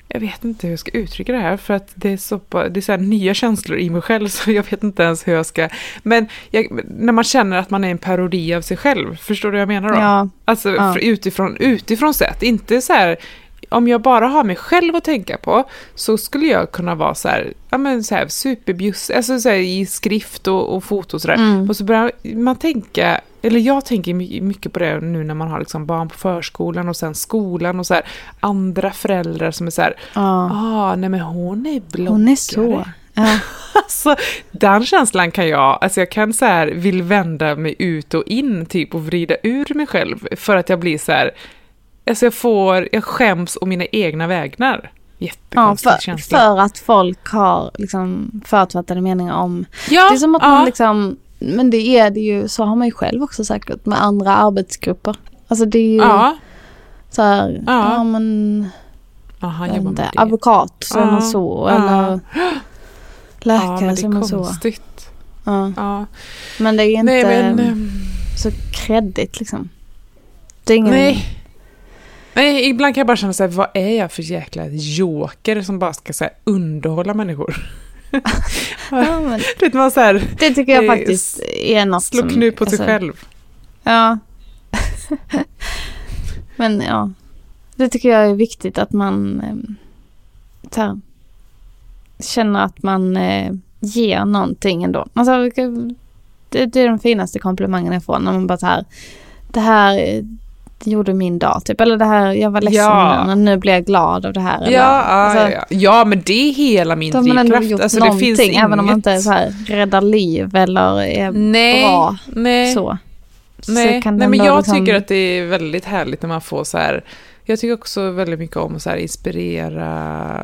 jag vet inte hur jag ska uttrycka det här för att det är så, det är så här nya känslor i mig själv [LAUGHS] så jag vet inte ens hur jag ska, men jag, när man känner att man är en parodi av sig själv, förstår du vad jag menar då? Ja, Alltså Ja. utifrån, utifrån sett, inte så här, om jag bara har mig själv att tänka på så skulle jag kunna vara så här, ja men så här superbjuss, alltså så här i skrift och, och foto och sådär. Mm. Och så börjar man tänka, eller jag tänker my- mycket på det nu när man har liksom barn på förskolan och sen skolan och så här andra föräldrar som är så här, ja. ah nej men hon är bloggare. Hon är så. [LAUGHS] Ja. Alltså, den känslan kan jag, alltså jag kan så här, vill vända mig ut och in typ och vrida ur mig själv för att jag blir så här, alltså jag får, jag skäms å mina egna vägnar. Ja, Jättekonstig för, känsla. för att folk har liksom förutfattade meningar om... ja, det är som att ja, man liksom... Men det är det ju, så har man ju själv också säkert med andra arbetsgrupper. Alltså det är ju Ja, så här, ja, Ja. men ja han jag inte, det. advokat säger Ja. man så Ja. eller ja, läkare men det säger är man så. konstigt. Ja. Ja. Men det är inte Nej, men, ehm, så kreddigt liksom. Det är ingen... nej. Nej, ibland kan jag bara känna så här, vad är jag för jäkla joker som bara ska så här, underhålla människor? [LAUGHS] Ja, men [LAUGHS] Du vet, man så här, det tycker jag Eh, faktiskt är något slå som... knut på sig alltså, själv. Ja. [LAUGHS] Men ja, det tycker jag är viktigt att man eh, så här, känner att man eh, ger någonting ändå. Alltså, det, det är den finaste komplimangen jag får när man bara så här, det här eh, gjorde min dag typ. Eller det här, jag var ledsen Ja. nu, men nu blir jag glad av det här. Ja, Eller, ja, alltså, ja, ja, men det är hela min Då har man ändå drivkraft. gjort Alltså, det någonting, finns även om man inte inget- så här, räddar liv eller är nej, bra nej, så. Nej, kan nej men jag liksom- tycker att det är väldigt härligt när man får så här jag tycker också väldigt mycket om att inspirera,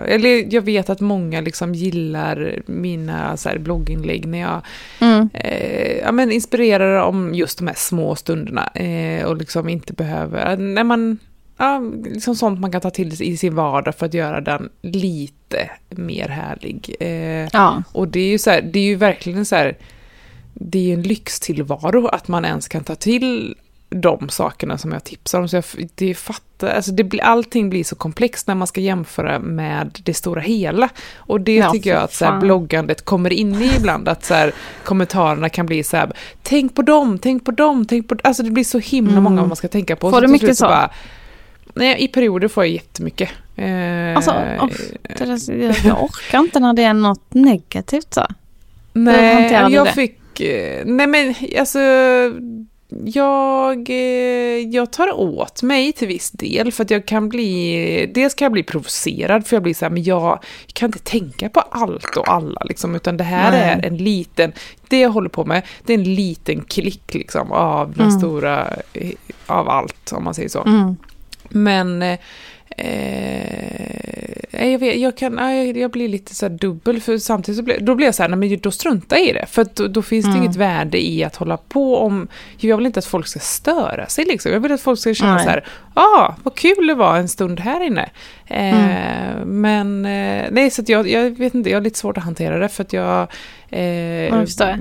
eller jag vet att många liksom gillar mina så blogginlägg när jag Mm. eh, ja, men inspirerar om just de här små stunderna eh, och liksom inte behöver, när man, ja, liksom sånt man kan ta till sig i sin vardag för att göra den lite mer härlig. Eh, Ja. och det är ju så här, det är ju verkligen så här, det är ju en lyxtillvaro att man ens kan ta till de sakerna som jag tipsar om. Så jag, det fattar, alltså det blir, allting blir så komplext när man ska jämföra med det stora hela. Och det Ja, tycker jag att så här, bloggandet kommer in i ibland, att så här, kommentarerna kan bli så här, tänk på dem, tänk på dem, tänk på... Alltså det blir så himla Mm. många man ska tänka på. Får Så du mycket så? Bara, nej, i perioder får jag jättemycket. Eh, Alltså, det där, jag, jag orkar inte när det är något negativt så. Nej, jag det? fick... eh, Nej men alltså... Jag, eh, jag tar åt mig till viss del för att jag kan bli... Dels kan jag bli provocerad för jag blir så här, men jag, jag kan inte tänka på allt och alla liksom, utan det här Nej. är en liten... Det jag håller på med, det är en liten klick liksom av den Mm. stora... eh, Av allt, om man säger så. Mm. Men eh, jag, vet, jag, kan, jag blir lite så dubbel, för samtidigt så blir, då blir jag så här, nej, men då struntar jag i det. För då, då finns det Mm. inget värde i att hålla på om... Jag vill inte att folk ska störa sig liksom. Jag vill att folk ska känna Nej. så här, ah, vad kul det var en stund här inne. Eh, Mm. Men eh, nej, så jag, jag vet inte, jag har lite svårt att hantera det för att jag... Eh, Jag förstår.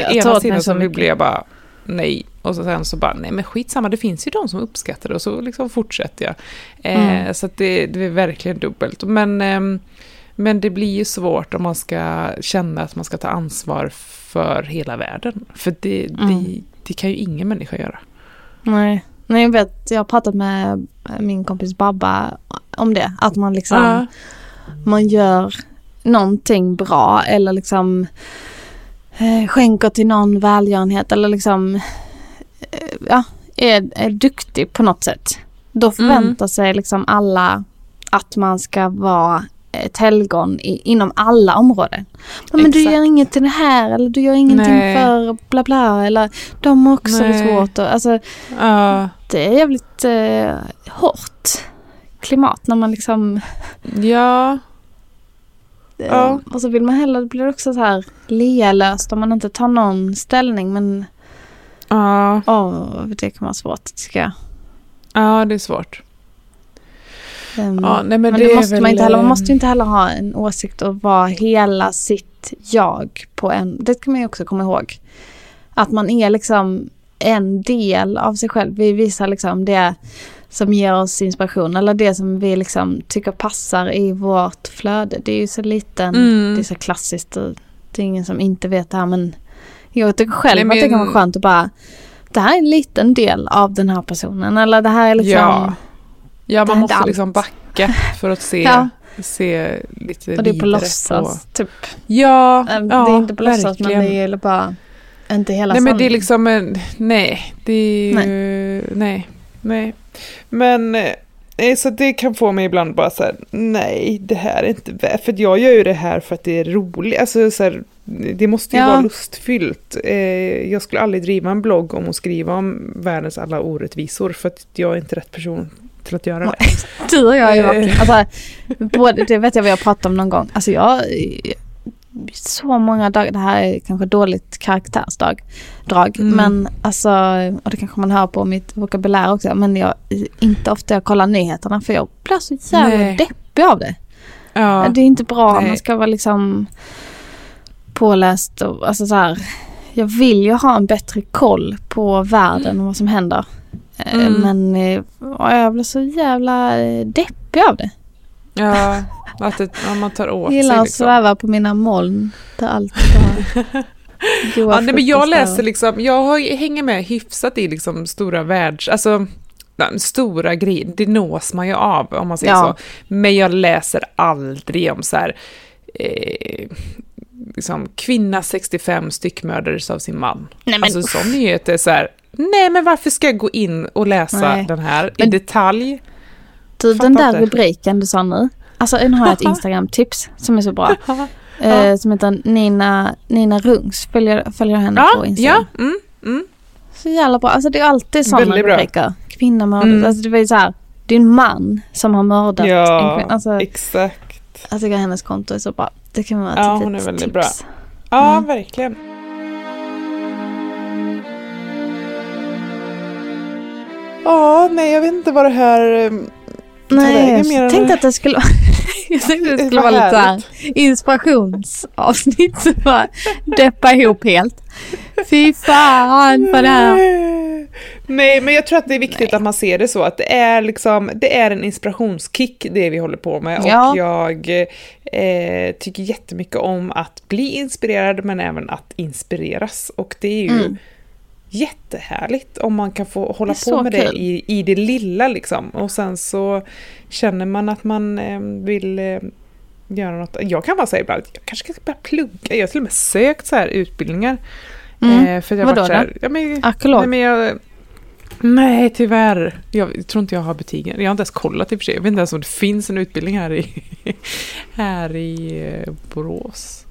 Jag tar ena sidan så blir jag bara nej. Och så sen så bara, nej men skitsamma, det finns ju de som uppskattar det och så liksom fortsätter jag. Eh, Mm. Så att det, det är verkligen dubbelt. Men, ehm, men det blir ju svårt om man ska känna att man ska ta ansvar för hela världen. För det, det, Mm. det kan ju ingen människa göra. Nej. Nej, jag vet, jag har pratat med min kompis Babba om det. Att man liksom, Ja. man gör någonting bra eller liksom eh, skänker till någon välgörenhet eller liksom, eh, ja, är, är duktig på något sätt. Då förväntar sig liksom alla att man ska vara ett helgon i, inom alla områden. Ja, men du gör inget till det här eller du gör ingenting Nej. för bla bla eller de har också Nej. svårt. Och, alltså, Ja. det är jävligt eh, hårt klimat när man liksom... ja. eh, Ja. Och så vill man hellre, det blir också så här lealöst om man inte tar någon ställning. Men Ja. åh, det kan vara svårt tycker jag. Ja, det är svårt. Ehm, Ja, nej, men men det det måste man väl, inte heller. Man eh, måste ju inte heller ha en åsikt och vara hela sitt jag på en. Det kan man ju också komma ihåg. Att man är liksom en del av sig själv. Vi visar liksom det som ger oss inspiration eller det som vi liksom tycker passar i vårt flöde. Det är ju så liten, Mm. det är så klassiskt och det är ingen som inte vet det här men jag tycker själv Nej, att det kan men- vara skönt att bara det här är en liten del av den här personen eller det här är liksom Ja. Ja, man måste allt. liksom backa för att se, [LAUGHS] Ja. se lite och det är på låtsas typ. Ja, ja det är inte på låtsas men det är bara inte hela Nej men det är liksom en, nej, det är ju, nej, nej. Men, eh, så det kan få mig ibland bara så här, nej, det här är inte värt, för jag gör ju det här för att det är roligt, alltså så här, det måste ju Ja. vara lustfyllt. Eh, jag skulle aldrig driva en blogg om att skriva om världens alla orättvisor, för att jag är inte rätt person till att göra det. [LAUGHS] Du och jag är ju Eh. alltså, både, det vet jag vi har pratat om någon gång. Alltså jag, så många dagar, det här är kanske dåligt karaktärsdrag, drag, Mm. men alltså, och det kanske man hör på mitt vokabulär också, men jag, inte ofta jag kollar nyheterna för jag blir så jävla Nej. deppig av det. Ja, Det är inte bra, Nej. man ska vara liksom påläst och alltså så här. Jag vill ju ha en bättre koll på världen och vad som händer. Eh, Mm. Men eh, ja, jag blir så jävla eh, deppig av det. Ja att det, ja, man tar åt Jag gillar sig att liksom. sväva på mina moln där allt [LAUGHS] Ja, nej, men jag läser liksom, jag har- hänger med hyfsat i liksom stora världs, alltså stora grejer, det nås man ju av om man säger Ja. så. Men jag läser aldrig om så här, eh, liksom kvinna 65 styckmördades av sin man. Nej, men alltså sån nyhet är så här, nej men varför ska jag gå in och läsa Nej. den här i Men- detalj? Du, den där inte. rubriken du sa nu. Alltså nu har jag ett [LAUGHS] Instagram-tips som är så bra. [LAUGHS] Eh, som heter Nina, Nina Rungs. Följer, följer henne Ja, på Instagram. ja, mm, mm. Så jävla bra. Alltså det är alltid sådana rubriker. Kvinna mördad. Mm. Alltså det var ju så här. Det är en man som har mördat en ja kvinna. Alltså, exakt. tycker hennes konto är så bra. Det kan vara ett Ja, hon är väldigt tips. bra. Ja, Mm. verkligen. Ja, nej, jag vet inte vad det här... Nej, [LAUGHS] jag tänkte att det skulle vara, jag tänkte att det skulle vara lite så här härligt. inspirationsavsnitt. Så bara deppa ihop helt. Fy fan för det här. Nej, men jag tror att det är viktigt att man ser det så att det är liksom, det är en inspirationskick det vi håller på med Ja. och jag eh, tycker jättemycket om att bli inspirerad men även att inspireras och det är ju Mm. Jättehärligt om man kan få hålla på med kul. det i, i det lilla liksom och sen så känner man att man eh, vill eh, göra något. Jag kan vara säga ibland, jag kanske ska börja plugga. Jag har till och med sökt så här utbildningar. Mm. Eh, för att jag Vadå då? här, ja, men, Arkeolog? Nej, men jag, nej, tyvärr. Jag tror inte jag har betygen. Jag har inte ens kollat i och för sig. Jag vet inte ens om det finns en utbildning här i, [LAUGHS] här i eh, Borås.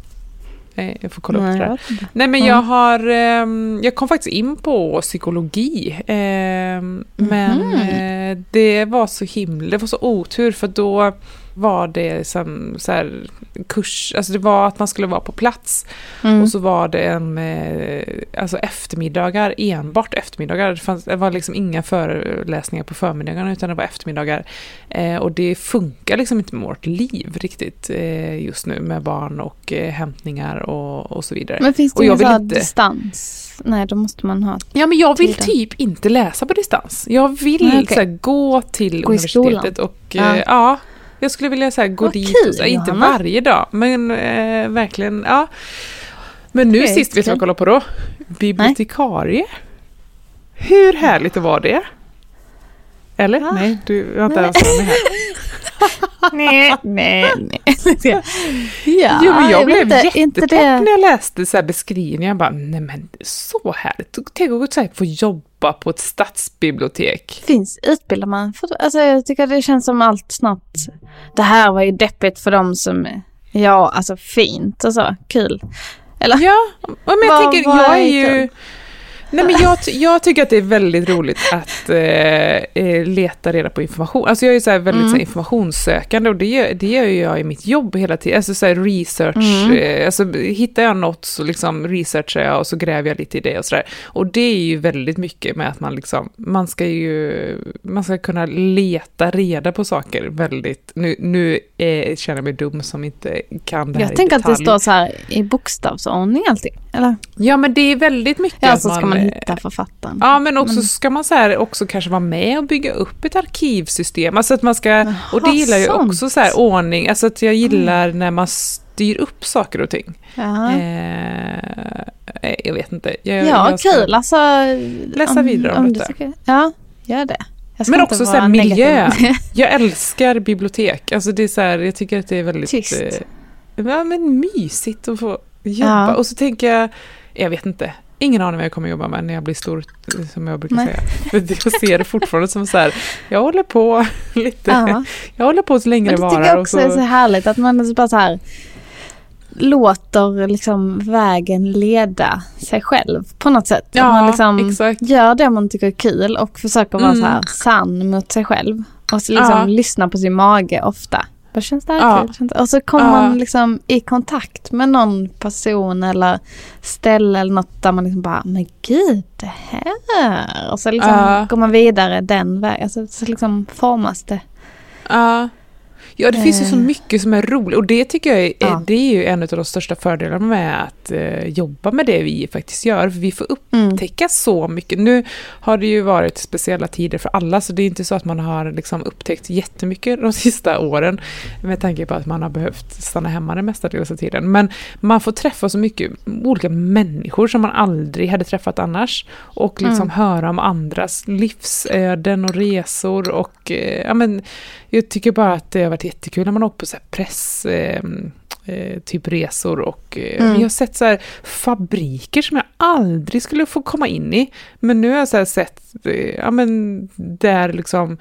Nej, jag får kolla upp Nej, det jag där. Nej men Mm. jag har, ehm, jag kom faktiskt in på psykologi. ehm, Men eh, det var så himla, det var så otur för då var det som så här, kurs, alltså det var att man skulle vara på plats. Mm. Och så var det en, eh, alltså eftermiddagar, enbart eftermiddagar. Det, fanns, det var liksom inga föreläsningar på förmiddagarna utan det var eftermiddagar. Eh, och det funkar liksom inte med vårt liv riktigt eh, just nu med barn och eh, hämtningar och, och så vidare. Men finns det ingen inte- distans? Nej, då måste man ha. Ja men jag vill typ inte läsa på distans. Jag vill Nej, okej. så här, gå till Gå universitetet och Ja. ja. Ja, jag skulle vilja så här, gå Vad dit, kul, och, så här, inte Johanna. varje dag men eh, verkligen, ja. Men nu Okej, sist, vet du vad jag kollade på då? Bibliotekarie. Hur härligt var det? Eller? Va? Nej, du har inte ens med här. [LAUGHS] nej, nej, nej. [LAUGHS] ja, Jo, men jag, blev inte jättepepp det. när jag läste så beskrivningen. Jag bara, nej men så härligt. Tänk att så här, få jobba på ett stadsbibliotek. Finns, utbildar man? Alltså jag tycker det känns som allt snabbt. Det här var ju deppigt för dem som, ja alltså fint och så, kul. Eller? Ja, men jag Vad- tänker, vad jag är ju... kul? Nej, men jag, jag tycker att det är väldigt roligt att eh, eh, leta reda på information. Alltså jag är så väldigt så här, informationssökande och det gör, det gör ju jag i mitt jobb hela tiden. Alltså så här research, eh, alltså hittar jag något så liksom researchar jag och så gräver jag lite i det och sådär. Och det är ju väldigt mycket med att man liksom, man ska ju, man ska kunna leta reda på saker väldigt, nu, nu eh, känner jag mig dum som inte kan det här Jag tänker att det står så här i bokstavsordning allting. Eller? Ja men det är väldigt mycket Ja, att man eh, hitta författaren. Ja, men också ska man så här, också kanske vara med och bygga upp ett arkivsystem. Alltså att man ska, och det gillar jag sånt. också så här ordning, alltså att jag gillar när man styr upp saker och ting. Ja, Eh, jag vet inte. Jag, ja jag ska- kul. Alltså, läsa vidare om du detta. tycker- Ja, gör det. Jag ska Men också så miljö. [LAUGHS] Jag älskar bibliotek. Alltså det är så här, jag tycker att det är väldigt... Tyst. Eh, ja, men mysigt att få jobba. Ja. Och så tänker jag, jag vet inte. Ingen aning vad jag kommer jobba med när jag blir stor, som jag brukar Nej. säga. Jag ser det fortfarande som så här, jag håller på [LAUGHS] lite, Ja. jag håller på så länge det det tycker varar. jag också är så härligt att man bara så här låter liksom vägen leda sig själv på något sätt. Ja, man liksom exakt. gör det man tycker är kul och försöker vara Mm. så här sann mot sig själv. Och så liksom Ja. lyssna på sin mage ofta. Vad känns det här Ja. kul? Och så kommer Ja. man liksom i kontakt med någon person eller ställe eller något där man liksom bara, men gud det här. Och så liksom Ja. går man vidare den vägen. Alltså, så liksom formas det. Ja. Ja, det finns ju så Eh. mycket som är roligt och det tycker jag är, Ja. det är ju en av de största fördelarna med att eh, jobba med det vi faktiskt gör. För vi får Mm. upptäcka så mycket. Nu har det ju varit speciella tider för alla så det är inte så att man har liksom upptäckt jättemycket de [LAUGHS] sista åren med tanke på att man har behövt stanna hemma den mestadels av tiden. Men man får träffa så mycket olika människor som man aldrig hade träffat annars och liksom Mm. höra om andras livsöden och resor och eh, ja, men, jag tycker bara att det har varit jättekul när man åkt på så press eh, eh, typ resor och eh, Mm. jag har sett så här fabriker som jag aldrig skulle få komma in i. Men nu har jag så sett, eh, ja men där liksom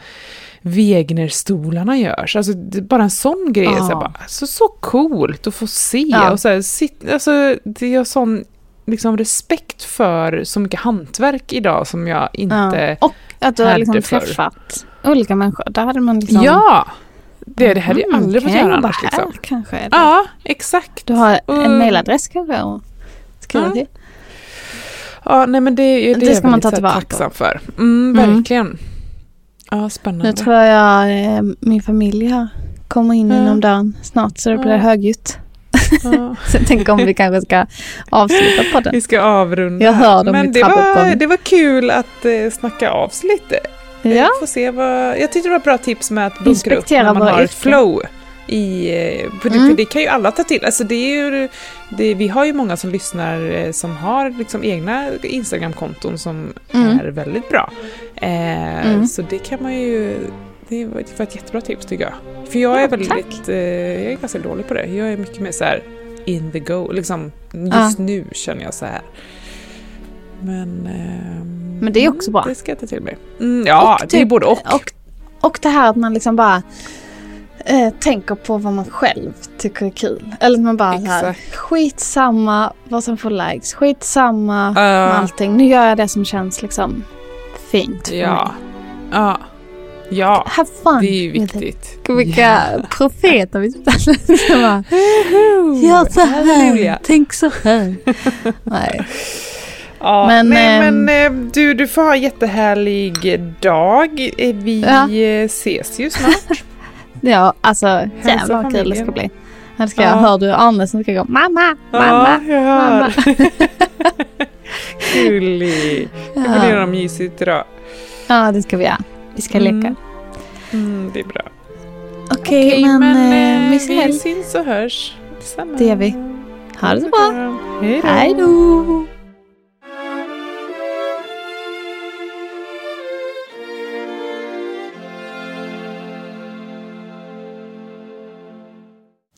Wegenerstolarna görs. Alltså bara en sån grej. Ja. Så, bara, så, så coolt att få se. Ja. Och så här, sit, alltså, det är sån liksom, respekt för så mycket hantverk idag som jag inte... Ja. Och att du har liksom förr. träffat olika människor. Där hade man liksom... Ja! Det, det hade jag Mm, aldrig fått göra annars. här Liksom. kanske? Eller? Ja, exakt. Du har en Mm. mailadress kanske att skriva Ja. till? Ja, nej men det, det, Det är ska man ta här tillvara på. tacksam för. Mm, Mm. verkligen. Ja, spännande. Nu tror jag eh, min familj här kommer in inom dörren snart så det blir högljutt. [LAUGHS] Så tänker om vi kanske ska avsluta på den. Vi ska avrunda. Jag hör dem Men i det var, det var kul att eh, snacka av sig lite. Ja, Jag får se vad, jag tyckte det var ett bra tips med att bunkra upp när man har ett flow. I, eh, det, Mm. det kan ju alla ta till. Alltså det är ju, det, vi har ju många som lyssnar eh, som har liksom egna Instagramkonton som Mm. är väldigt bra. Eh, Mm. Så det kan man ju... Det var ett, var ett jättebra tips tycker jag. För jag är Ja, väldigt, eh, jag är ganska dålig på det. Jag är mycket mer så här in the go. Liksom, just Ja. nu känner jag så här. Men, ehm, Men det är också bra. Det ska jag ta till mig. Mm, ja, Och det är typ- både och. och, och det här att man liksom bara eh, tänker på vad man själv tycker är kul. Eller att man bara så här, Exakt. skitsamma vad som får likes, skitsamma med Ja. allting. Nu gör jag det som känns liksom fint för Ja. mig. Ja. Ja, Have fun det är ju viktigt. Vilka Ja. profeter vi spelar. [LAUGHS] Gör så här, tänk så här. [LAUGHS] Nej. Ja, Men, nej, ehm, men eh, du, du får ha en jättehärlig dag. Eh, Vi Ja. eh, ses ju snart. [LAUGHS] Ja, alltså jävlar vad kul det ska bli. Här ska jag, Ja. hör du Arne som ska gå mamma, mamma, [LAUGHS] ja, jag hör. mamma. Gullig. Vi får göra mysigt idag. Ja, det ska vi göra. Vi ska Mm. leka. Mm, det är bra. Okej, Okej, men, men eh, eh, vi syns och hörs. Detsamma. Det gör vi. Ha det så bra. Hej då.